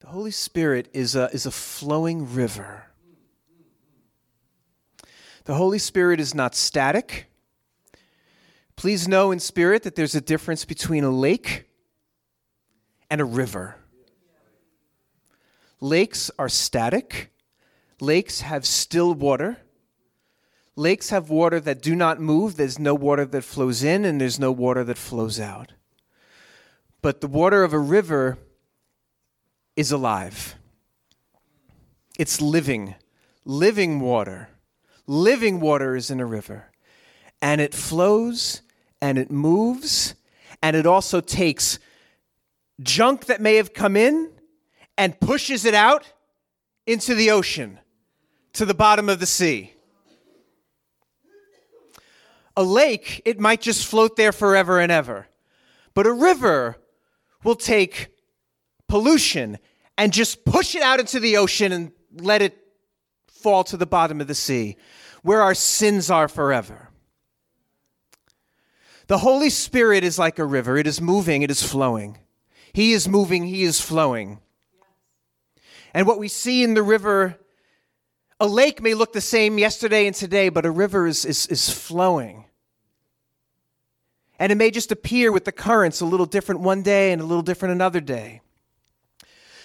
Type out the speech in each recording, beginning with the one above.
The Holy Spirit is a, is a flowing river. The Holy Spirit is not static. Please know in spirit that there's a difference between a lake and a river. Lakes are static, lakes have still water. Lakes have water that do not move. There's no water that flows in, and there's no water that flows out. But the water of a river is alive. It's living, living water. Living water is in a river. And it flows and it moves, and it also takes junk that may have come in and pushes it out into the ocean, to the bottom of the sea. A lake, it might just float there forever and ever. But a river will take pollution and just push it out into the ocean and let it fall to the bottom of the sea, where our sins are forever. The Holy Spirit is like a river. It is moving, it is flowing. He is moving, He is flowing. And what we see in the river, a lake may look the same yesterday and today, but a river is, is, is flowing. And it may just appear with the currents a little different one day and a little different another day.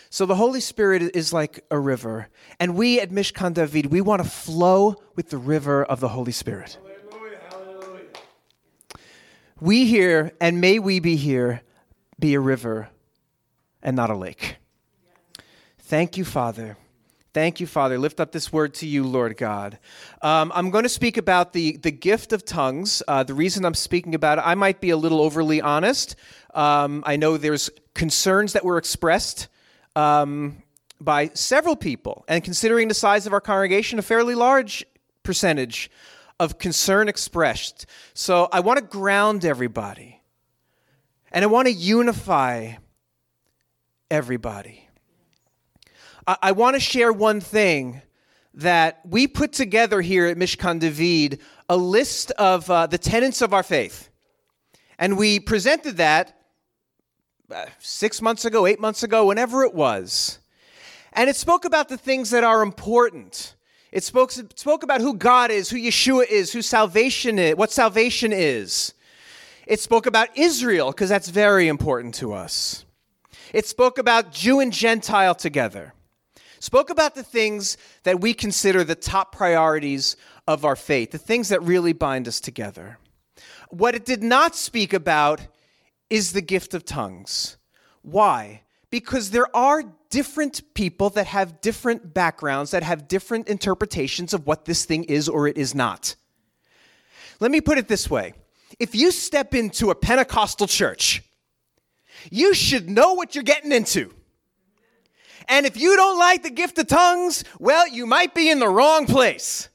So the Holy Spirit is like a river. And we at Mishkan David, we want to flow with the river of the Holy Spirit. We here, and may we be here, be a river and not a lake. Thank you, Father. Thank you, Father. Lift up this word to you, Lord God. Um, I'm going to speak about the, the gift of tongues. Uh, the reason I'm speaking about it, I might be a little overly honest. Um, I know there's concerns that were expressed um, by several people, and considering the size of our congregation, a fairly large percentage of concern expressed. So I want to ground everybody and I want to unify everybody. I, I want to share one thing that we put together here at Mishkan David a list of uh, the tenets of our faith. And we presented that Uh, six months ago, eight months ago, whenever it was. And it spoke about the things that are important it spoke, it spoke about who God is, who Yeshua is, who salvation is, what salvation is. It spoke about Israel, because that's very important to us. It spoke about Jew and Gentile together. Spoke about the things that we consider the top priorities of our faith, the things that really bind us together. What it did not speak about is the gift of tongues. Why? Because there are different people that have different backgrounds, that have different interpretations of what this thing is or it is not. Let me put it this way if you step into a Pentecostal church, you should know what you're getting into. And if you don't like the gift of tongues, well, you might be in the wrong place.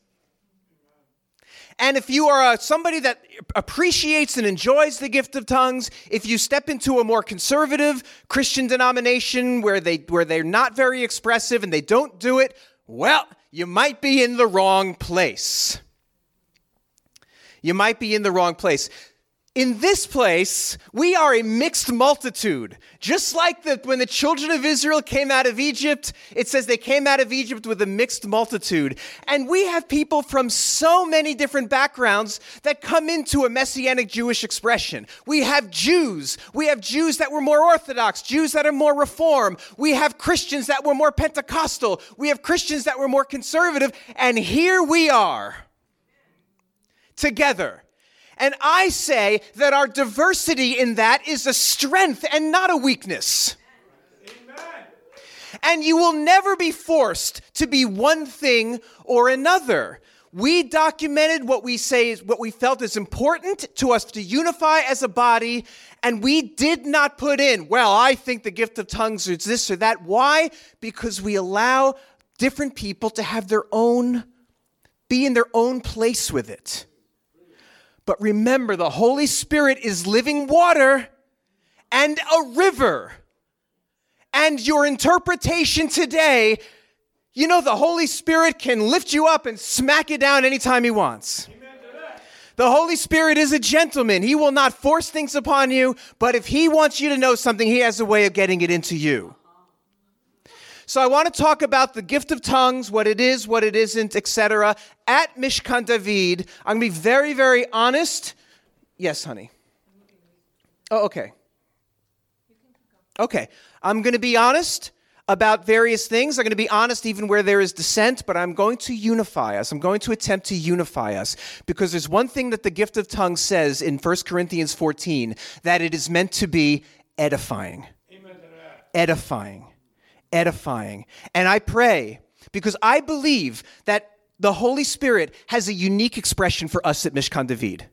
And if you are a, somebody that appreciates and enjoys the gift of tongues, if you step into a more conservative Christian denomination where they where they're not very expressive and they don't do it, well, you might be in the wrong place. You might be in the wrong place in this place, we are a mixed multitude. Just like the, when the children of Israel came out of Egypt, it says they came out of Egypt with a mixed multitude. And we have people from so many different backgrounds that come into a messianic Jewish expression. We have Jews. We have Jews that were more Orthodox, Jews that are more Reform. We have Christians that were more Pentecostal. We have Christians that were more conservative. And here we are together and I say that our diversity in that is a strength and not a weakness. Amen. And you will never be forced to be one thing or another. We documented what we say is what we felt is important to us to unify as a body, and we did not put in, well, I think the gift of tongues is this or that. Why? Because we allow different people to have their own, be in their own place with it. But remember, the Holy Spirit is living water and a river. And your interpretation today, you know, the Holy Spirit can lift you up and smack you down anytime He wants. The Holy Spirit is a gentleman. He will not force things upon you, but if He wants you to know something, He has a way of getting it into you. So I want to talk about the gift of tongues, what it is, what it isn't, etc. At Mishkan David, I'm going to be very, very honest. Yes, honey. Oh, okay. Okay. I'm going to be honest about various things. I'm going to be honest even where there is dissent, but I'm going to unify us. I'm going to attempt to unify us because there's one thing that the gift of tongues says in 1 Corinthians 14 that it is meant to be edifying. Edifying. Edifying. And I pray because I believe that the Holy Spirit has a unique expression for us at Mishkan David.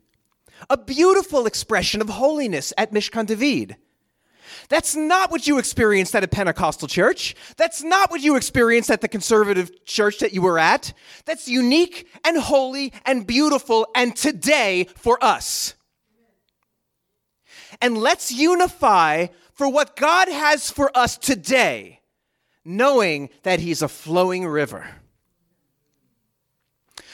A beautiful expression of holiness at Mishkan David. That's not what you experienced at a Pentecostal church. That's not what you experienced at the conservative church that you were at. That's unique and holy and beautiful and today for us. And let's unify for what God has for us today, knowing that He's a flowing river.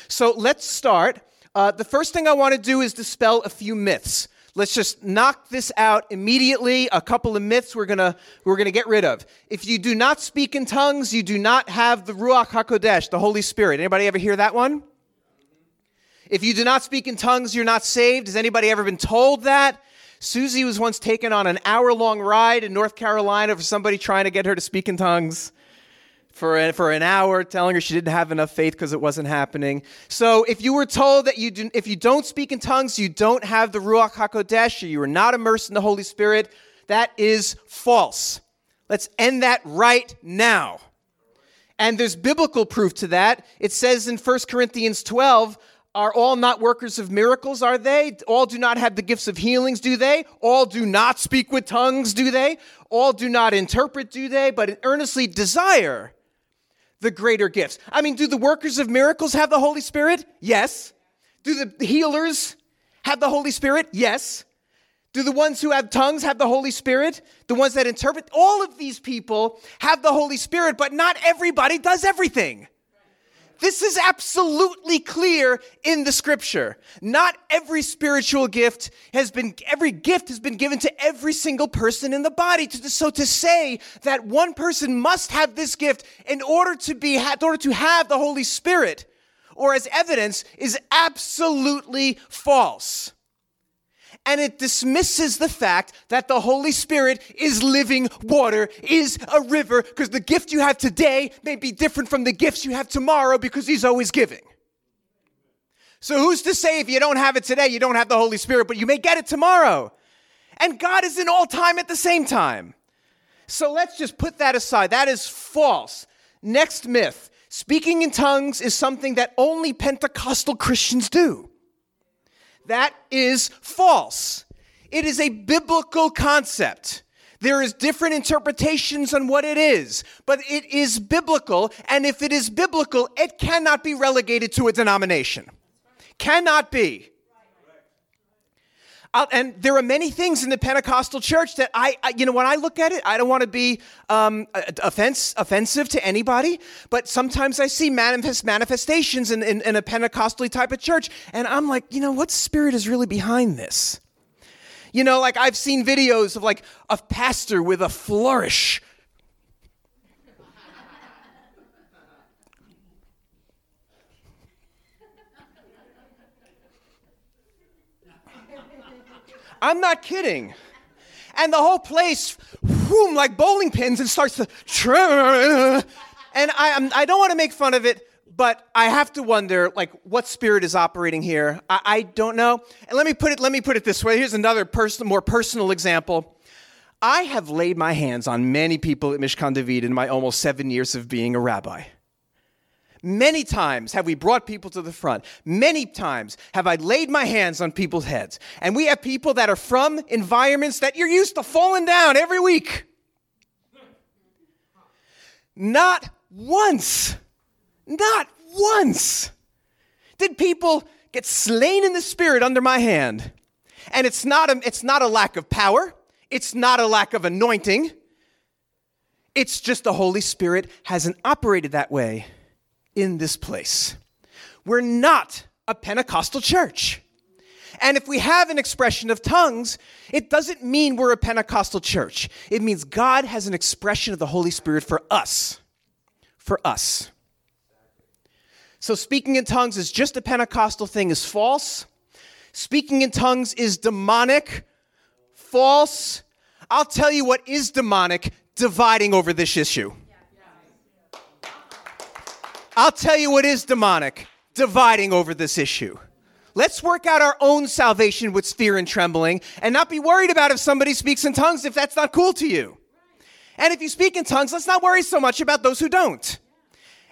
So let's start. Uh, the first thing I want to do is dispel a few myths. Let's just knock this out immediately. A couple of myths we're gonna we're gonna get rid of. If you do not speak in tongues, you do not have the Ruach Hakodesh, the Holy Spirit. Anybody ever hear that one? If you do not speak in tongues, you're not saved. Has anybody ever been told that? Susie was once taken on an hour long ride in North Carolina for somebody trying to get her to speak in tongues for, a, for an hour telling her she didn't have enough faith because it wasn't happening. So if you were told that you do, if you don't speak in tongues, you don't have the Ruach HaKodesh, or you are not immersed in the Holy Spirit, that is false. Let's end that right now. And there's biblical proof to that. It says in 1 Corinthians 12, are all not workers of miracles, are they? All do not have the gifts of healings, do they? All do not speak with tongues, do they? All do not interpret, do they? But earnestly desire the greater gifts. I mean, do the workers of miracles have the Holy Spirit? Yes. Do the healers have the Holy Spirit? Yes. Do the ones who have tongues have the Holy Spirit? The ones that interpret? All of these people have the Holy Spirit, but not everybody does everything. This is absolutely clear in the scripture. Not every spiritual gift has been, every gift has been given to every single person in the body. So to say that one person must have this gift in order to be, in order to have the Holy Spirit or as evidence is absolutely false and it dismisses the fact that the Holy Spirit is living water, is a river, because the gift you have today may be different from the gifts you have tomorrow because He's always giving. So, who's to say if you don't have it today, you don't have the Holy Spirit, but you may get it tomorrow? And God is in all time at the same time. So, let's just put that aside. That is false. Next myth speaking in tongues is something that only Pentecostal Christians do. That is false. It is a biblical concept. There is different interpretations on what it is, but it is biblical, and if it is biblical, it cannot be relegated to a denomination. Cannot be. Uh, and there are many things in the Pentecostal church that I, I you know, when I look at it, I don't want to be um, offense, offensive to anybody, but sometimes I see manifest, manifestations in, in, in a Pentecostal type of church, and I'm like, you know, what spirit is really behind this? You know, like I've seen videos of like a pastor with a flourish I'm not kidding. And the whole place, whoom, like bowling pins, and starts to. And I, I don't want to make fun of it, but I have to wonder, like, what spirit is operating here? I, I don't know. And let me put it. Let me put it this way. Here's another person, more personal example. I have laid my hands on many people at Mishkan David in my almost seven years of being a rabbi. Many times have we brought people to the front. Many times have I laid my hands on people's heads. And we have people that are from environments that you're used to falling down every week. Not once, not once did people get slain in the spirit under my hand. And it's not a, it's not a lack of power, it's not a lack of anointing. It's just the Holy Spirit hasn't operated that way in this place. We're not a Pentecostal church. And if we have an expression of tongues, it doesn't mean we're a Pentecostal church. It means God has an expression of the Holy Spirit for us. for us. So, speaking in tongues is just a Pentecostal thing, is false. Speaking in tongues is demonic, false. I'll tell you what is demonic dividing over this issue. I'll tell you what is demonic dividing over this issue. Let's work out our own salvation with fear and trembling and not be worried about if somebody speaks in tongues if that's not cool to you. And if you speak in tongues, let's not worry so much about those who don't.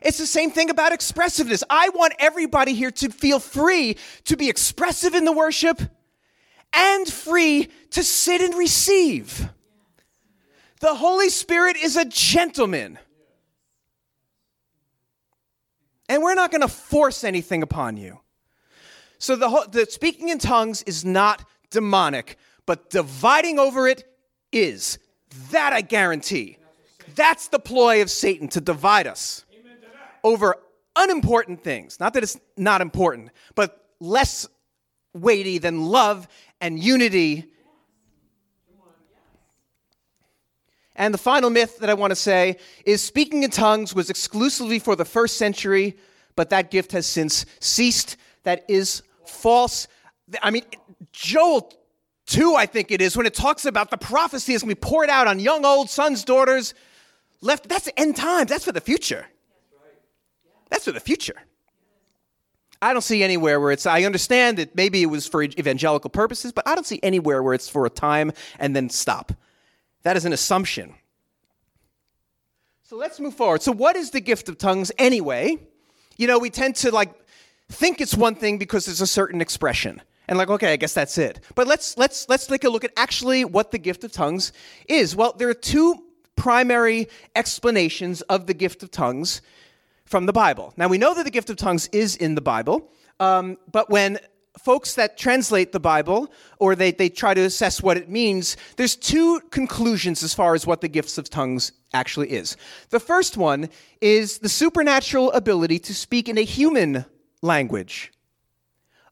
It's the same thing about expressiveness. I want everybody here to feel free to be expressive in the worship and free to sit and receive. The Holy Spirit is a gentleman. And we're not going to force anything upon you. So the, the speaking in tongues is not demonic, but dividing over it is. That I guarantee. That's the ploy of Satan to divide us over unimportant things. Not that it's not important, but less weighty than love and unity. And the final myth that I want to say is speaking in tongues was exclusively for the first century, but that gift has since ceased. That is false. I mean, Joel 2, I think it is, when it talks about the prophecy is going to be poured out on young, old sons, daughters, left. That's end times. That's for the future. That's for the future. I don't see anywhere where it's, I understand that maybe it was for evangelical purposes, but I don't see anywhere where it's for a time and then stop. That is an assumption. So let's move forward. So, what is the gift of tongues anyway? You know, we tend to like think it's one thing because there's a certain expression. And like, okay, I guess that's it. But let's let's let's take a look at actually what the gift of tongues is. Well, there are two primary explanations of the gift of tongues from the Bible. Now, we know that the gift of tongues is in the Bible, um, but when folks that translate the Bible or they, they try to assess what it means, there's two conclusions as far as what the gifts of tongues actually is. The first one is the supernatural ability to speak in a human language,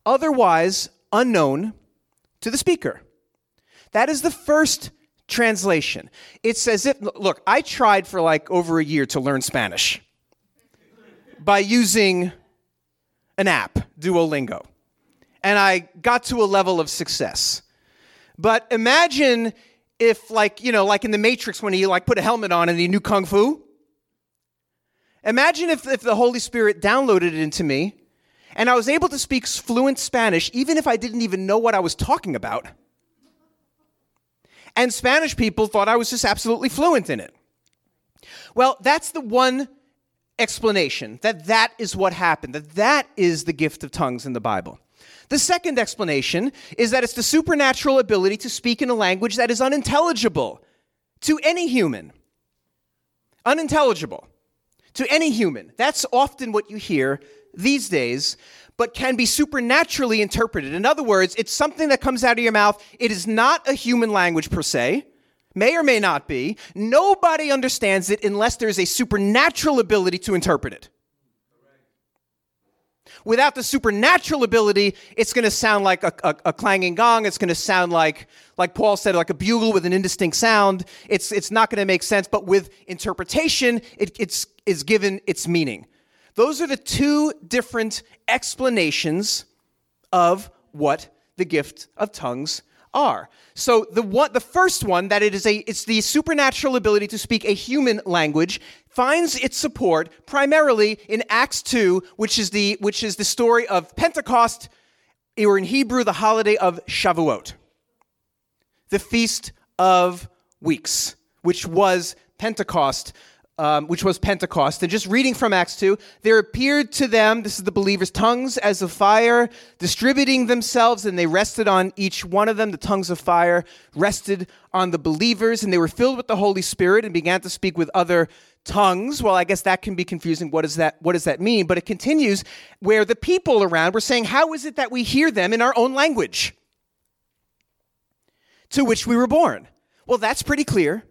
otherwise unknown to the speaker. That is the first translation. It's as if, look, I tried for like over a year to learn Spanish by using an app, Duolingo. And I got to a level of success. But imagine if like, you know, like in the Matrix when he like put a helmet on and he knew kung fu. Imagine if, if the Holy Spirit downloaded it into me and I was able to speak fluent Spanish even if I didn't even know what I was talking about. And Spanish people thought I was just absolutely fluent in it. Well, that's the one explanation that that is what happened, that that is the gift of tongues in the Bible. The second explanation is that it's the supernatural ability to speak in a language that is unintelligible to any human. Unintelligible to any human. That's often what you hear these days, but can be supernaturally interpreted. In other words, it's something that comes out of your mouth. It is not a human language per se may or may not be. Nobody understands it unless there's a supernatural ability to interpret it. Without the supernatural ability, it's going to sound like a, a, a clanging gong. It's going to sound like, like Paul said, like a bugle with an indistinct sound. It's, it's not going to make sense, but with interpretation, it, it's, is given its meaning. Those are the two different explanations of what the gift of tongues are. So the one, the first one that it is a it's the supernatural ability to speak a human language finds its support primarily in Acts 2, which is the which is the story of Pentecost or in Hebrew the holiday of Shavuot. The feast of weeks, which was Pentecost um, which was Pentecost. And just reading from Acts 2, there appeared to them, this is the believers, tongues as of fire, distributing themselves, and they rested on each one of them. The tongues of fire rested on the believers, and they were filled with the Holy Spirit and began to speak with other tongues. Well, I guess that can be confusing. What does that, what does that mean? But it continues where the people around were saying, How is it that we hear them in our own language to which we were born? Well, that's pretty clear.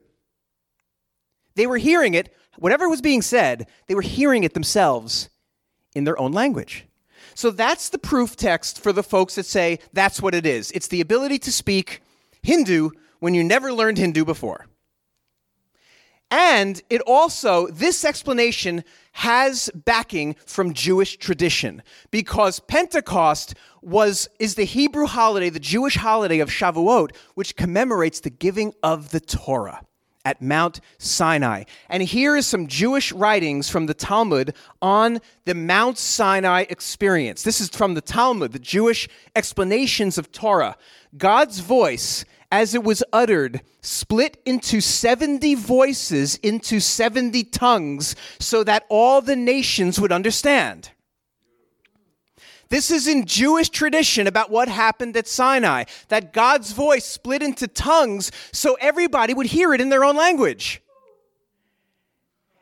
They were hearing it whatever was being said, they were hearing it themselves in their own language. So that's the proof text for the folks that say that's what it is. It's the ability to speak Hindu when you never learned Hindu before. And it also, this explanation has backing from Jewish tradition because Pentecost was is the Hebrew holiday, the Jewish holiday of Shavuot, which commemorates the giving of the Torah at Mount Sinai. And here is some Jewish writings from the Talmud on the Mount Sinai experience. This is from the Talmud, the Jewish explanations of Torah. God's voice as it was uttered, split into 70 voices, into 70 tongues, so that all the nations would understand. This is in Jewish tradition about what happened at Sinai, that God's voice split into tongues so everybody would hear it in their own language.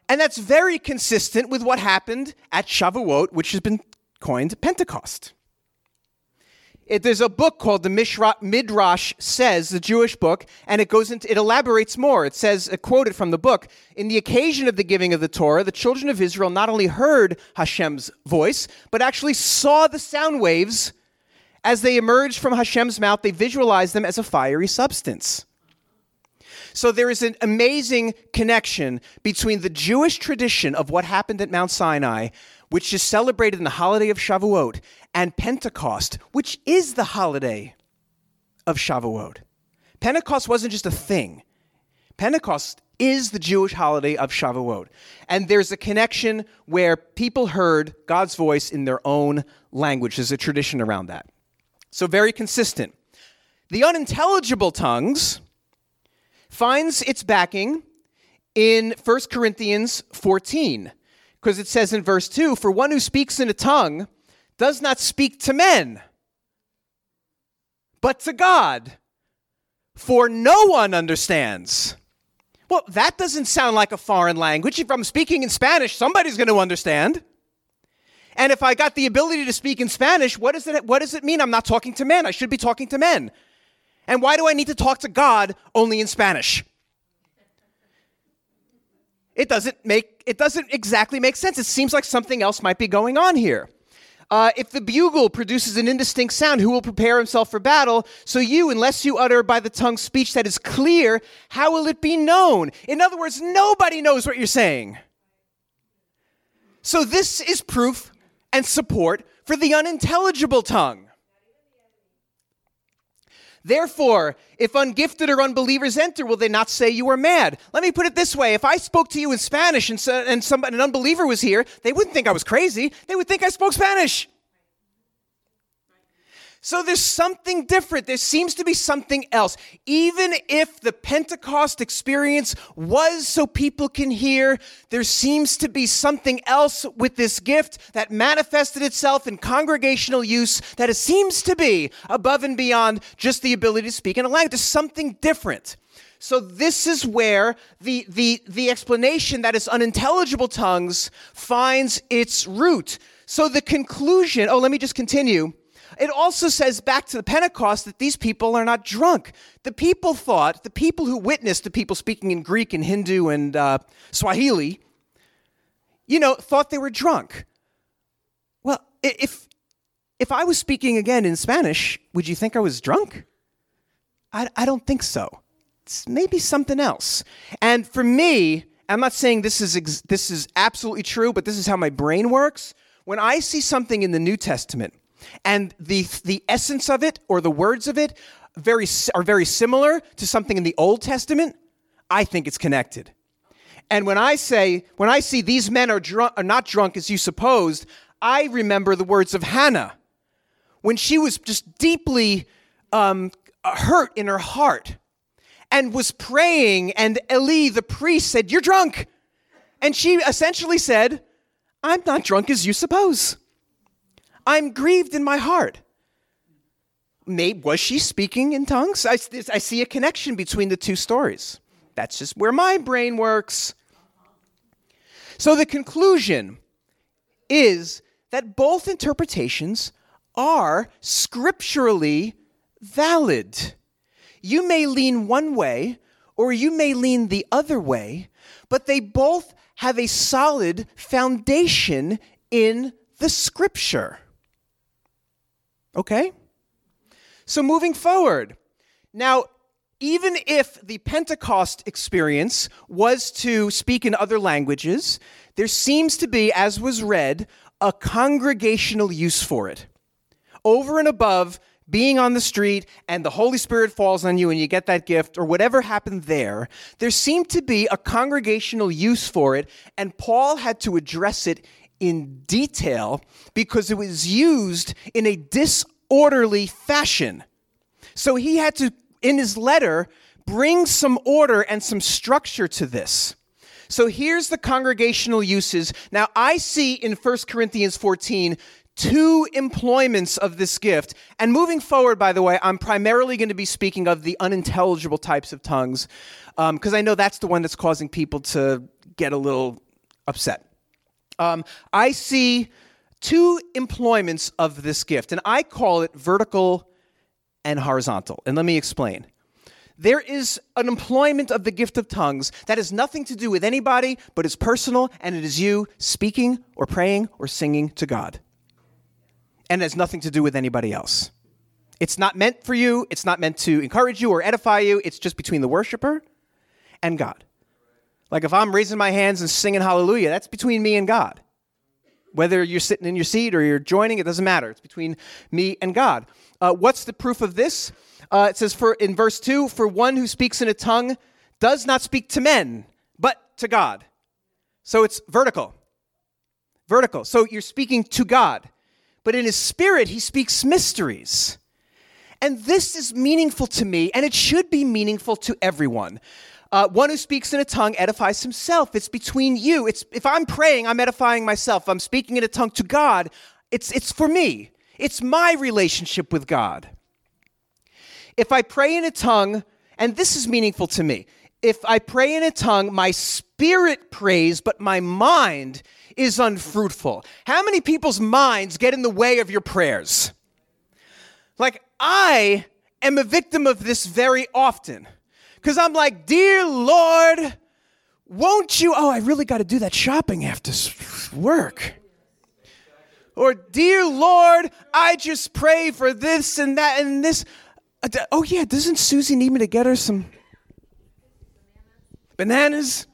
And that's very consistent with what happened at Shavuot, which has been coined Pentecost. It, there's a book called the Mishra, Midrash Says, the Jewish book, and it goes into, it elaborates more. It says, uh, quoted from the book, in the occasion of the giving of the Torah, the children of Israel not only heard Hashem's voice, but actually saw the sound waves as they emerged from Hashem's mouth. They visualized them as a fiery substance. So there is an amazing connection between the Jewish tradition of what happened at Mount Sinai which is celebrated in the holiday of Shavuot, and Pentecost, which is the holiday of Shavuot. Pentecost wasn't just a thing. Pentecost is the Jewish holiday of Shavuot. And there's a connection where people heard God's voice in their own language. There's a tradition around that. So, very consistent. The unintelligible tongues finds its backing in 1 Corinthians 14 because it says in verse 2 For one who speaks in a tongue does not speak to men, but to God, for no one understands. Well, that doesn't sound like a foreign language. If I'm speaking in Spanish, somebody's going to understand. And if I got the ability to speak in Spanish, what does, it, what does it mean? I'm not talking to men. I should be talking to men. And why do I need to talk to God only in Spanish? It doesn't make it doesn't exactly make sense. It seems like something else might be going on here. Uh, if the bugle produces an indistinct sound, who will prepare himself for battle? So you, unless you utter by the tongue speech that is clear, how will it be known? In other words, nobody knows what you're saying. So this is proof and support for the unintelligible tongue. Therefore, if ungifted or unbelievers enter, will they not say you are mad? Let me put it this way. If I spoke to you in Spanish and, so, and an unbeliever was here, they wouldn't think I was crazy. They would think I spoke Spanish. So there's something different. There seems to be something else. Even if the Pentecost experience was so people can hear, there seems to be something else with this gift that manifested itself in congregational use that it seems to be above and beyond just the ability to speak in a language. There's something different. So this is where the, the, the explanation that is unintelligible tongues finds its root. So the conclusion, oh, let me just continue it also says back to the Pentecost that these people are not drunk. The people thought, the people who witnessed the people speaking in Greek and Hindu and uh, Swahili, you know, thought they were drunk. Well, if, if I was speaking again in Spanish, would you think I was drunk? I, I don't think so. It's maybe something else. And for me, I'm not saying this is, ex- this is absolutely true, but this is how my brain works. When I see something in the New Testament, and the, the essence of it or the words of it very, are very similar to something in the Old Testament, I think it's connected. And when I say, when I see these men are, drunk, are not drunk as you supposed, I remember the words of Hannah when she was just deeply um, hurt in her heart and was praying, and Eli, the priest, said, You're drunk. And she essentially said, I'm not drunk as you suppose. I'm grieved in my heart. Maybe, was she speaking in tongues? I, I see a connection between the two stories. That's just where my brain works. So the conclusion is that both interpretations are scripturally valid. You may lean one way or you may lean the other way, but they both have a solid foundation in the scripture. Okay? So moving forward. Now, even if the Pentecost experience was to speak in other languages, there seems to be, as was read, a congregational use for it. Over and above being on the street and the Holy Spirit falls on you and you get that gift or whatever happened there, there seemed to be a congregational use for it, and Paul had to address it in detail because it was used in a disorderly fashion. So he had to, in his letter, bring some order and some structure to this. So here's the congregational uses. Now, I see in 1 Corinthians 14 two employments of this gift. And moving forward, by the way, I'm primarily going to be speaking of the unintelligible types of tongues, because um, I know that's the one that's causing people to get a little upset. Um, I see two employments of this gift, and I call it vertical and horizontal. And let me explain. There is an employment of the gift of tongues that has nothing to do with anybody, but is personal, and it is you speaking or praying or singing to God and it has nothing to do with anybody else. It's not meant for you, it's not meant to encourage you or edify you, it's just between the worshiper and God. Like if I'm raising my hands and singing hallelujah, that's between me and God. Whether you're sitting in your seat or you're joining, it doesn't matter. It's between me and God. Uh, what's the proof of this? Uh, it says for in verse 2 for one who speaks in a tongue does not speak to men, but to God. So it's vertical. Vertical. So you're speaking to God but in his spirit, he speaks mysteries. And this is meaningful to me, and it should be meaningful to everyone. Uh, one who speaks in a tongue edifies himself. It's between you. It's if I'm praying, I'm edifying myself. I'm speaking in a tongue to God. It's it's for me. It's my relationship with God. If I pray in a tongue, and this is meaningful to me. If I pray in a tongue, my spirit prays, but my mind is unfruitful. How many people's minds get in the way of your prayers? Like, I am a victim of this very often because I'm like, Dear Lord, won't you? Oh, I really got to do that shopping after work. Or, Dear Lord, I just pray for this and that and this. Oh, yeah, doesn't Susie need me to get her some bananas?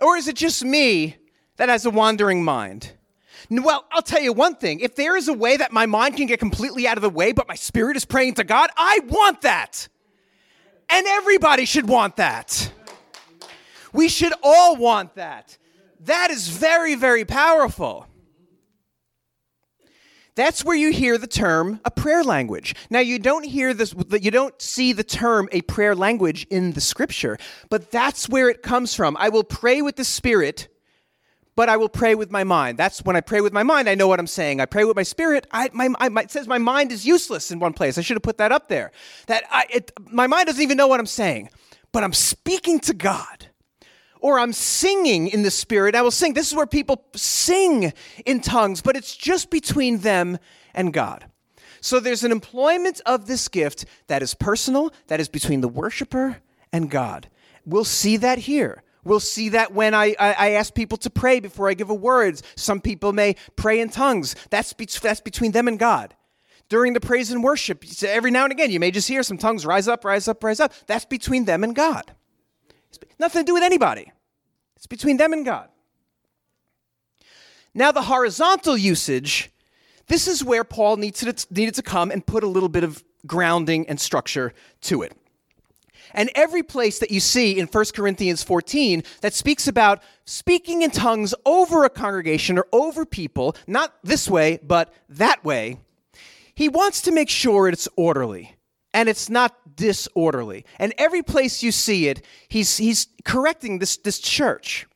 Or is it just me that has a wandering mind? Well, I'll tell you one thing. If there is a way that my mind can get completely out of the way, but my spirit is praying to God, I want that. And everybody should want that. We should all want that. That is very, very powerful. That's where you hear the term a prayer language. Now you don't hear this you don't see the term a prayer language in the scripture, but that's where it comes from. I will pray with the spirit, but I will pray with my mind. That's when I pray with my mind, I know what I'm saying. I pray with my spirit. I, my, I, it says my mind is useless in one place. I should have put that up there. That I, it, my mind doesn't even know what I'm saying, but I'm speaking to God or I'm singing in the Spirit, I will sing. This is where people sing in tongues, but it's just between them and God. So there's an employment of this gift that is personal, that is between the worshiper and God. We'll see that here. We'll see that when I, I, I, ask people to pray before I give a word. Some people may pray in tongues. That's, be, that's between them and God. During the praise and worship, every now and again, you may just hear some tongues rise up, rise up, rise up. That's between them and God. it's Nothing to do with anybody. It's between them and God. Now, the horizontal usage, this is where Paul to, needed to come and put a little bit of grounding and structure to it. And every place that you see in 1 Corinthians 14 that speaks about speaking in tongues over a congregation or over people, not this way, but that way, he wants to make sure it's orderly and it's not disorderly. And every place you see it, he's, he's correcting this, this church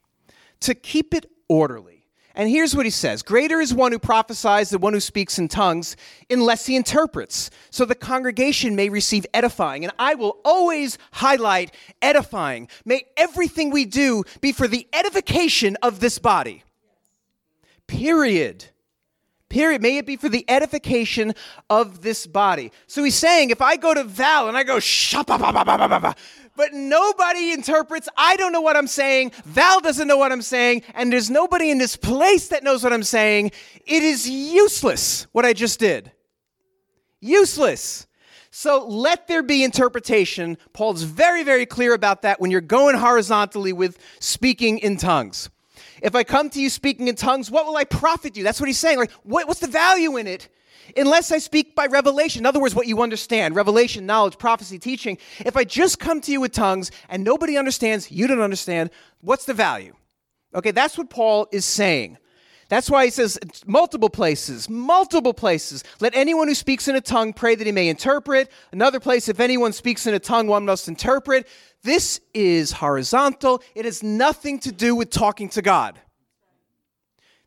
to keep it orderly. And here's what he says Greater is one who prophesies than one who speaks in tongues, unless he interprets, so the congregation may receive edifying. And I will always highlight edifying. May everything we do be for the edification of this body. Period. Period. May it be for the edification of this body. So he's saying, if I go to Val and I go, but nobody interprets, I don't know what I'm saying, Val doesn't know what I'm saying, and there's nobody in this place that knows what I'm saying, it is useless what I just did. Useless. So let there be interpretation. Paul's very, very clear about that when you're going horizontally with speaking in tongues. If I come to you speaking in tongues, what will I profit you? That's what he's saying. Like, what, what's the value in it? Unless I speak by revelation. In other words, what you understand revelation, knowledge, prophecy, teaching. If I just come to you with tongues and nobody understands, you don't understand, what's the value? Okay, that's what Paul is saying. That's why he says multiple places, multiple places. Let anyone who speaks in a tongue pray that he may interpret. Another place, if anyone speaks in a tongue, one must interpret. This is horizontal. It has nothing to do with talking to God.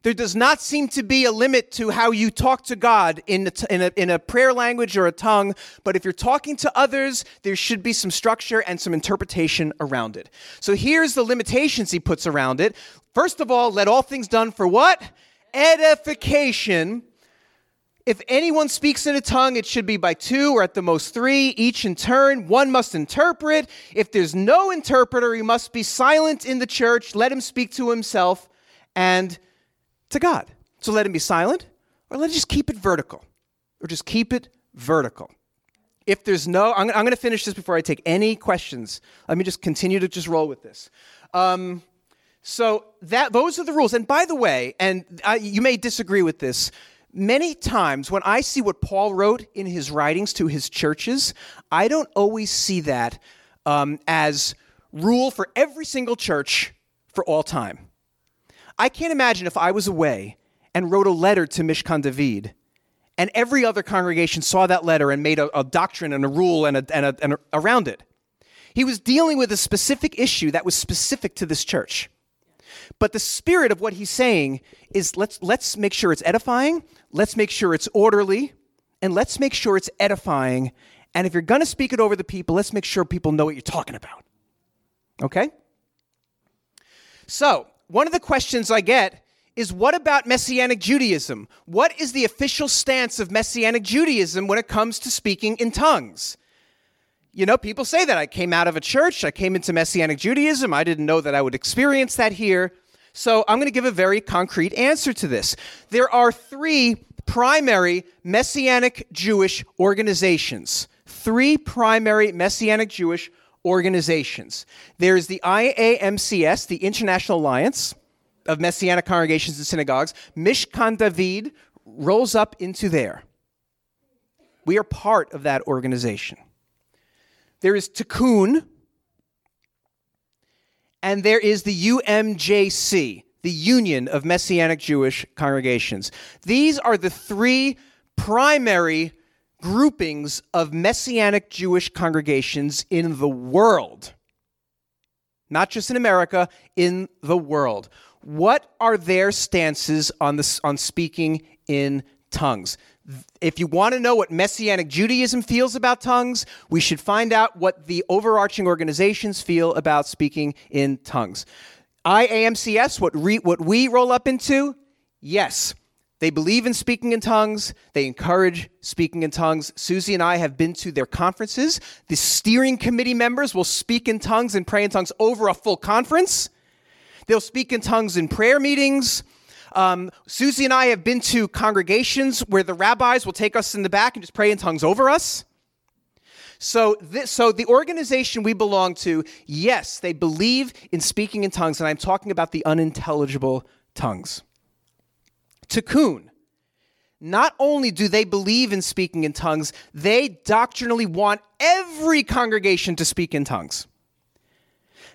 There does not seem to be a limit to how you talk to God in a, in, a, in a prayer language or a tongue, but if you're talking to others, there should be some structure and some interpretation around it. So here's the limitations he puts around it. First of all, let all things done for what? Edification. If anyone speaks in a tongue, it should be by two or at the most three, each in turn. One must interpret. If there's no interpreter, he must be silent in the church. Let him speak to himself and to God. So let him be silent, or let us just keep it vertical, or just keep it vertical. If there's no, I'm, I'm going to finish this before I take any questions. Let me just continue to just roll with this. Um, so that those are the rules. And by the way, and I, you may disagree with this. Many times when I see what Paul wrote in his writings to his churches, I don't always see that um, as rule for every single church for all time. I can't imagine if I was away and wrote a letter to Mishkan David, and every other congregation saw that letter and made a, a doctrine and a rule and, a, and, a, and around it. He was dealing with a specific issue that was specific to this church. But the spirit of what he's saying is let's, let's make sure it's edifying, let's make sure it's orderly, and let's make sure it's edifying. And if you're going to speak it over the people, let's make sure people know what you're talking about. Okay? So, one of the questions I get is what about Messianic Judaism? What is the official stance of Messianic Judaism when it comes to speaking in tongues? You know, people say that. I came out of a church, I came into Messianic Judaism, I didn't know that I would experience that here. So I'm going to give a very concrete answer to this. There are three primary Messianic Jewish organizations. Three primary Messianic Jewish organizations. There's the IAMCS, the International Alliance of Messianic Congregations and Synagogues. Mishkan David rolls up into there. We are part of that organization. There is Tikkun, and there is the UMJC, the Union of Messianic Jewish Congregations. These are the three primary groupings of Messianic Jewish congregations in the world. Not just in America, in the world. What are their stances on, this, on speaking in tongues? If you want to know what Messianic Judaism feels about tongues, we should find out what the overarching organizations feel about speaking in tongues. IAMCS, what, re, what we roll up into, yes, they believe in speaking in tongues. They encourage speaking in tongues. Susie and I have been to their conferences. The steering committee members will speak in tongues and pray in tongues over a full conference. They'll speak in tongues in prayer meetings. Um, Susie and I have been to congregations where the rabbis will take us in the back and just pray in tongues over us. So, this, so the organization we belong to, yes, they believe in speaking in tongues, and I'm talking about the unintelligible tongues. Tikkun. Not only do they believe in speaking in tongues, they doctrinally want every congregation to speak in tongues.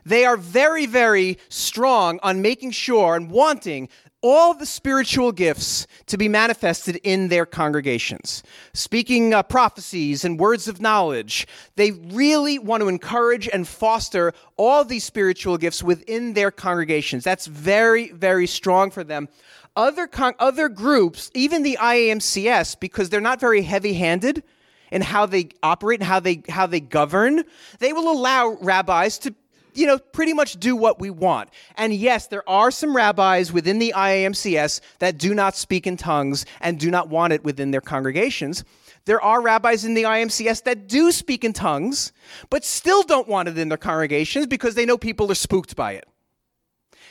They are very, very strong on making sure and wanting all the spiritual gifts to be manifested in their congregations. Speaking uh, prophecies and words of knowledge, they really want to encourage and foster all these spiritual gifts within their congregations. That's very, very strong for them. Other, con- other groups, even the IAMCS, because they're not very heavy handed in how they operate and how they, how they govern, they will allow rabbis to you know, pretty much do what we want. And yes, there are some rabbis within the IAMCS that do not speak in tongues and do not want it within their congregations. There are rabbis in the IMCS that do speak in tongues, but still don't want it in their congregations because they know people are spooked by it.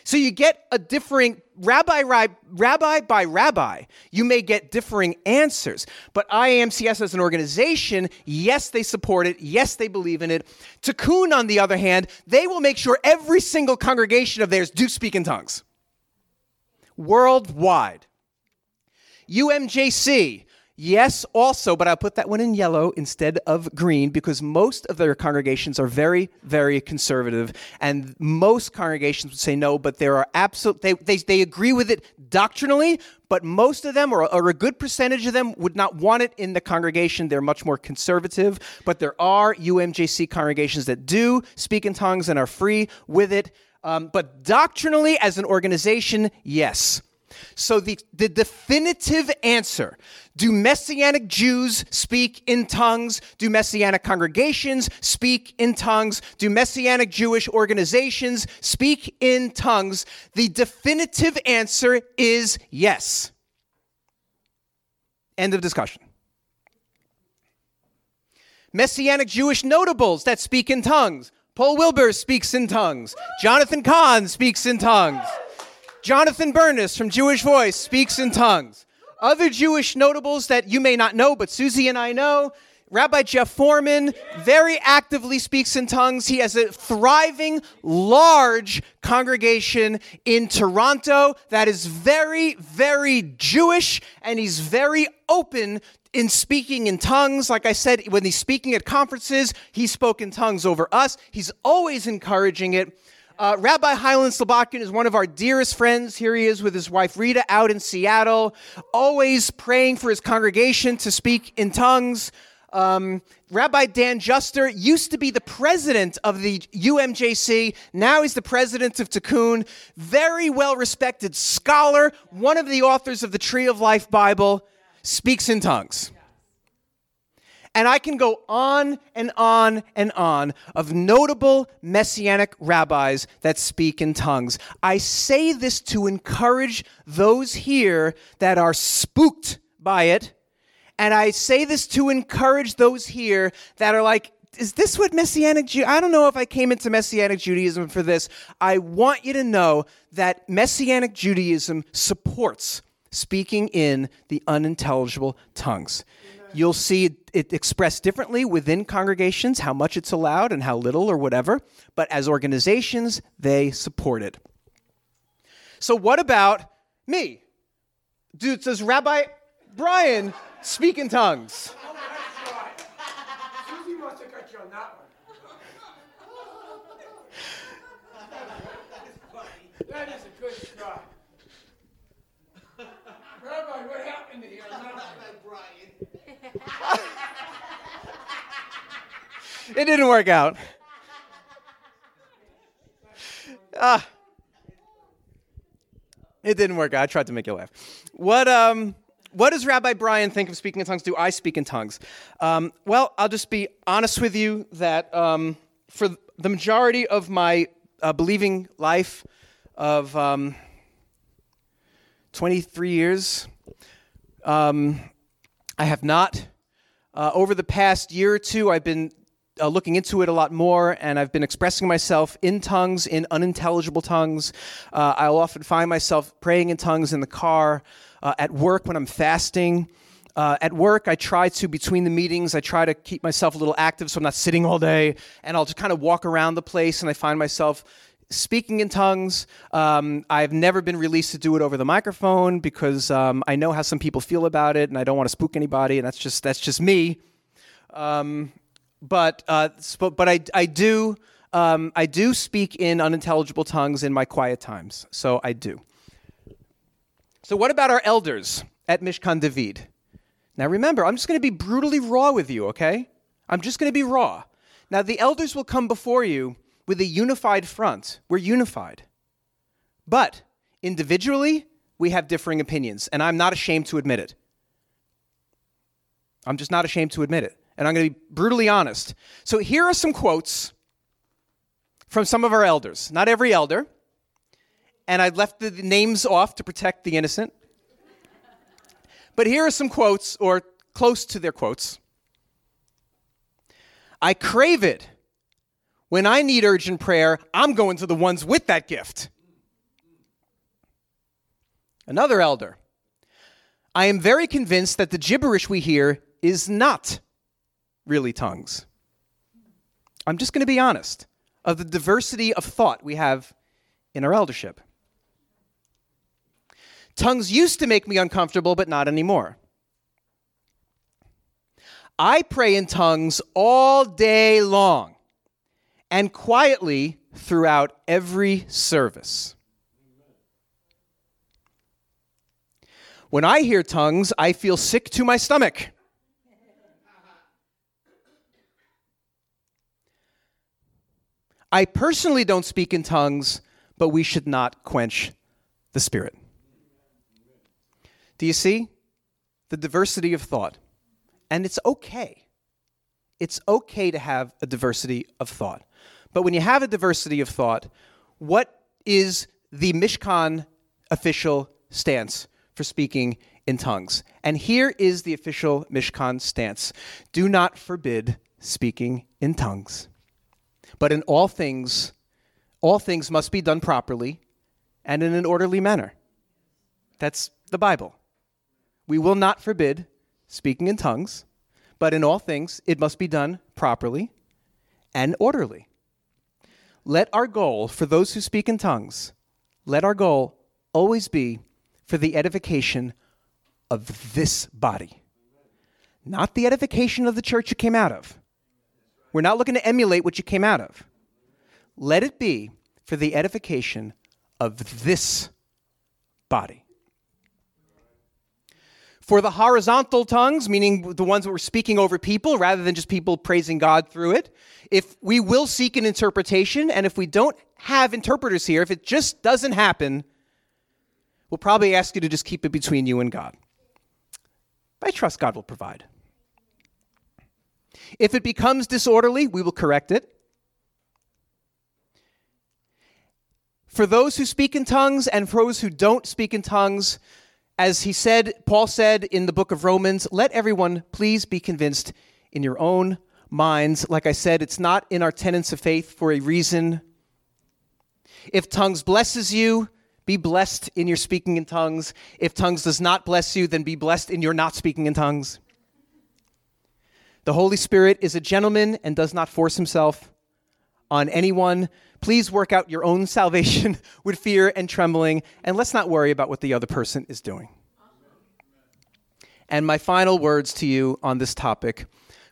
So you get a differing rabbi, rabbi by rabbi. You may get differing answers. But IAMCS as an organization, yes, they support it. Yes, they believe in it. Tikkun, on the other hand, they will make sure every single congregation of theirs do speak in tongues. Worldwide. UMJC, Yes, also, but I'll put that one in yellow instead of green because most of their congregations are very, very conservative. And most congregations would say no, but there are absolute, they, they, they agree with it doctrinally, but most of them, or, or a good percentage of them, would not want it in the congregation. They're much more conservative. But there are UMJC congregations that do speak in tongues and are free with it. Um, but doctrinally, as an organization, yes. So, the, the definitive answer do Messianic Jews speak in tongues? Do Messianic congregations speak in tongues? Do Messianic Jewish organizations speak in tongues? The definitive answer is yes. End of discussion. Messianic Jewish notables that speak in tongues. Paul Wilbur speaks in tongues. Jonathan Cahn speaks in tongues. Jonathan Bernis from Jewish Voice speaks in tongues. Other Jewish notables that you may not know, but Susie and I know, Rabbi Jeff Foreman very actively speaks in tongues. He has a thriving, large congregation in Toronto that is very, very Jewish, and he's very open in speaking in tongues. Like I said, when he's speaking at conferences, he spoke in tongues over us. He's always encouraging it. Uh, Rabbi Highland Slobodkin is one of our dearest friends. Here he is with his wife Rita out in Seattle, always praying for his congregation to speak in tongues. Um, Rabbi Dan Juster used to be the president of the UMJC. Now he's the president of Tikkun. Very well respected scholar, one of the authors of the Tree of Life Bible, speaks in tongues. And I can go on and on and on of notable messianic rabbis that speak in tongues. I say this to encourage those here that are spooked by it. And I say this to encourage those here that are like, is this what Messianic Jew? I don't know if I came into Messianic Judaism for this. I want you to know that Messianic Judaism supports speaking in the unintelligible tongues. You'll see it expressed differently within congregations, how much it's allowed and how little or whatever, but as organizations, they support it. So, what about me? Dude, does Rabbi Brian speak in tongues? That is a good shot. Rabbi, what happened to you? it didn't work out. Ah. It didn't work out. I tried to make you laugh. What, um, what does Rabbi Brian think of speaking in tongues? Do I speak in tongues? Um, well, I'll just be honest with you that um, for the majority of my uh, believing life of um, 23 years, um, I have not. Uh, over the past year or two, I've been uh, looking into it a lot more, and I've been expressing myself in tongues, in unintelligible tongues. Uh, I'll often find myself praying in tongues in the car, uh, at work when I'm fasting. Uh, at work, I try to, between the meetings, I try to keep myself a little active so I'm not sitting all day, and I'll just kind of walk around the place, and I find myself speaking in tongues. Um, I've never been released to do it over the microphone because um, I know how some people feel about it, and I don't want to spook anybody, and that's just that's just me. Um, but uh, but I I do um, I do speak in unintelligible tongues in my quiet times, so I do. So what about our elders at Mishkan David? Now remember, I'm just going to be brutally raw with you, okay? I'm just going to be raw. Now the elders will come before you with a unified front. We're unified. But individually, we have differing opinions, and I'm not ashamed to admit it. I'm just not ashamed to admit it. And I'm going to be brutally honest. So here are some quotes from some of our elders. Not every elder. And I left the names off to protect the innocent. But here are some quotes, or close to their quotes. I crave it when I need urgent prayer, I'm going to the ones with that gift. Another elder. I am very convinced that the gibberish we hear is not really tongues. I'm just going to be honest of the diversity of thought we have in our eldership. Tongues used to make me uncomfortable, but not anymore. I pray in tongues all day long and quietly throughout every service. When I hear tongues, I feel sick to my stomach. I personally don't speak in tongues, but we should not quench the Spirit. Do you see the diversity of thought? And it's okay. It's okay to have a diversity of thought. But when you have a diversity of thought, what is the Mishkan official stance for speaking in tongues? And here is the official Mishkan stance do not forbid speaking in tongues. But in all things, all things must be done properly and in an orderly manner. That's the Bible. We will not forbid speaking in tongues, but in all things, it must be done properly and orderly. Let our goal for those who speak in tongues, let our goal always be for the edification of this body, not the edification of the church you came out of. We're not looking to emulate what you came out of. Let it be for the edification of this body. For the horizontal tongues, meaning the ones that we're speaking over people rather than just people praising God through it, if we will seek an interpretation, and if we don't have interpreters here, if it just doesn't happen, we'll probably ask you to just keep it between you and God. I trust God will provide. If it becomes disorderly, we will correct it. For those who speak in tongues and for those who don't speak in tongues, as he said, Paul said in the book of Romans, let everyone please be convinced in your own minds. Like I said, it's not in our tenets of faith for a reason. If tongues blesses you, be blessed in your speaking in tongues. If tongues does not bless you, then be blessed in your not speaking in tongues. The Holy Spirit is a gentleman and does not force himself on anyone. Please work out your own salvation with fear and trembling, and let's not worry about what the other person is doing. And my final words to you on this topic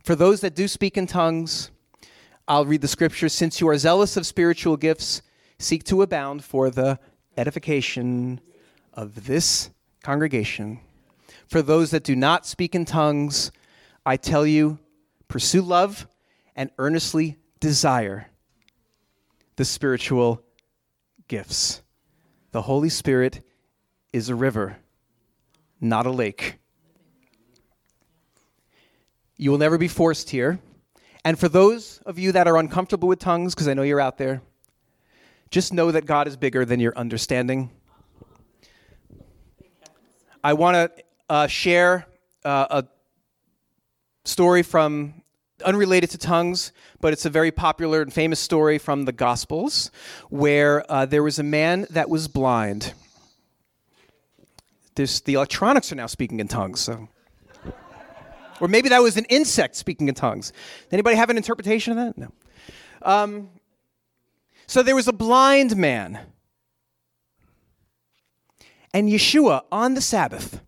for those that do speak in tongues, I'll read the scripture. Since you are zealous of spiritual gifts, seek to abound for the edification of this congregation. For those that do not speak in tongues, I tell you, pursue love and earnestly desire the spiritual gifts. The Holy Spirit is a river, not a lake. You will never be forced here. And for those of you that are uncomfortable with tongues, because I know you're out there, just know that God is bigger than your understanding. I want to uh, share uh, a story from unrelated to tongues, but it's a very popular and famous story from the Gospels where uh, there was a man that was blind. There's, the electronics are now speaking in tongues, so. Or maybe that was an insect speaking in tongues. Anybody have an interpretation of that? No. Um, so there was a blind man. And Yeshua on the Sabbath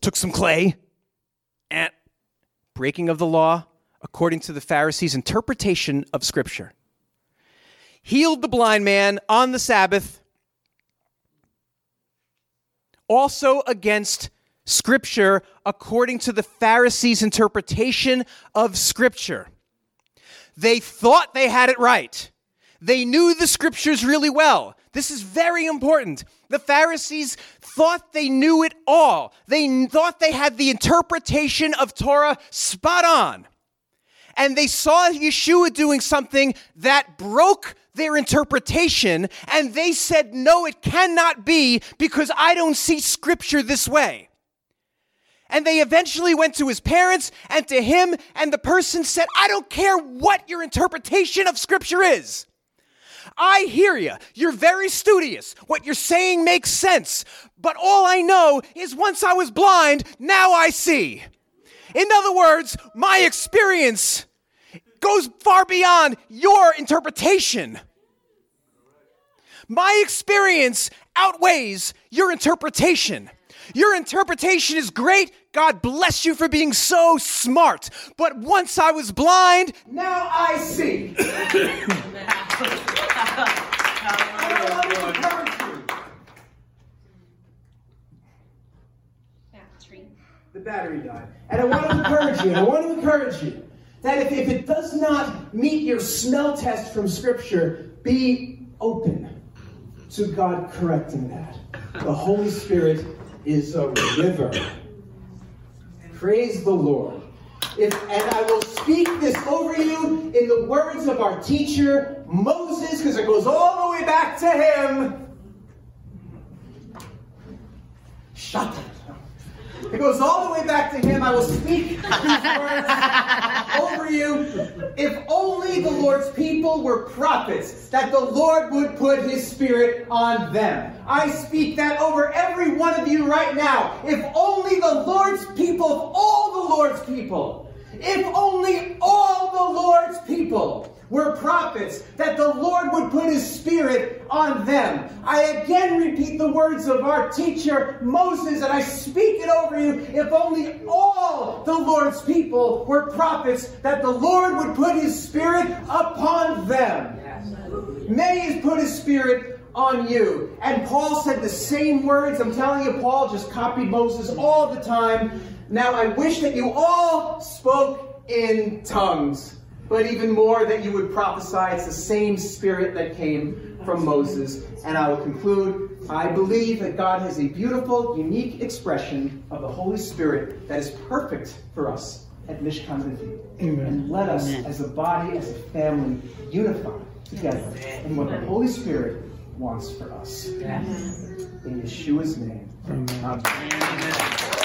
took some clay and breaking of the law according to the Pharisees' interpretation of Scripture. Healed the blind man on the Sabbath, also against Scripture according to the Pharisees' interpretation of Scripture. They thought they had it right. They knew the Scriptures really well. This is very important. The Pharisees thought they knew it all. They thought they had the interpretation of Torah spot on. And they saw Yeshua doing something that broke their interpretation, and they said, No, it cannot be because I don't see scripture this way. And they eventually went to his parents and to him, and the person said, I don't care what your interpretation of scripture is. I hear you. You're very studious. What you're saying makes sense. But all I know is once I was blind, now I see. In other words, my experience goes far beyond your interpretation. My experience outweighs your interpretation. Your interpretation is great. God bless you for being so smart. But once I was blind, now I see. The battery died. And I want to encourage you, I want to encourage you that if, if it does not meet your smell test from Scripture, be open to God correcting that. The Holy Spirit is a river. Praise the Lord. If, and I will speak this over you in the words of our teacher, Moses, because it goes all the way back to him. Shut up. It goes all the way back to him. I will speak these words over you. If only the Lord's people were prophets, that the Lord would put his spirit on them. I speak that over every one of you right now. If only the Lord's people, all the Lord's people, if only all the Lord's people were prophets, that the Lord would put his spirit on them. I again repeat the words of our teacher Moses, and I speak it over you. If only all the Lord's people were prophets, that the Lord would put his spirit upon them. May he put his spirit on you. And Paul said the same words. I'm telling you, Paul just copied Moses all the time. Now I wish that you all spoke in tongues but even more that you would prophesy. It's the same spirit that came from Moses. And I will conclude I believe that God has a beautiful, unique expression of the Holy Spirit that is perfect for us at Mishkan David. And let us, Amen. as a body, as a family, unify together in what the Holy Spirit wants for us. In Yeshua's name. Amen. Amen.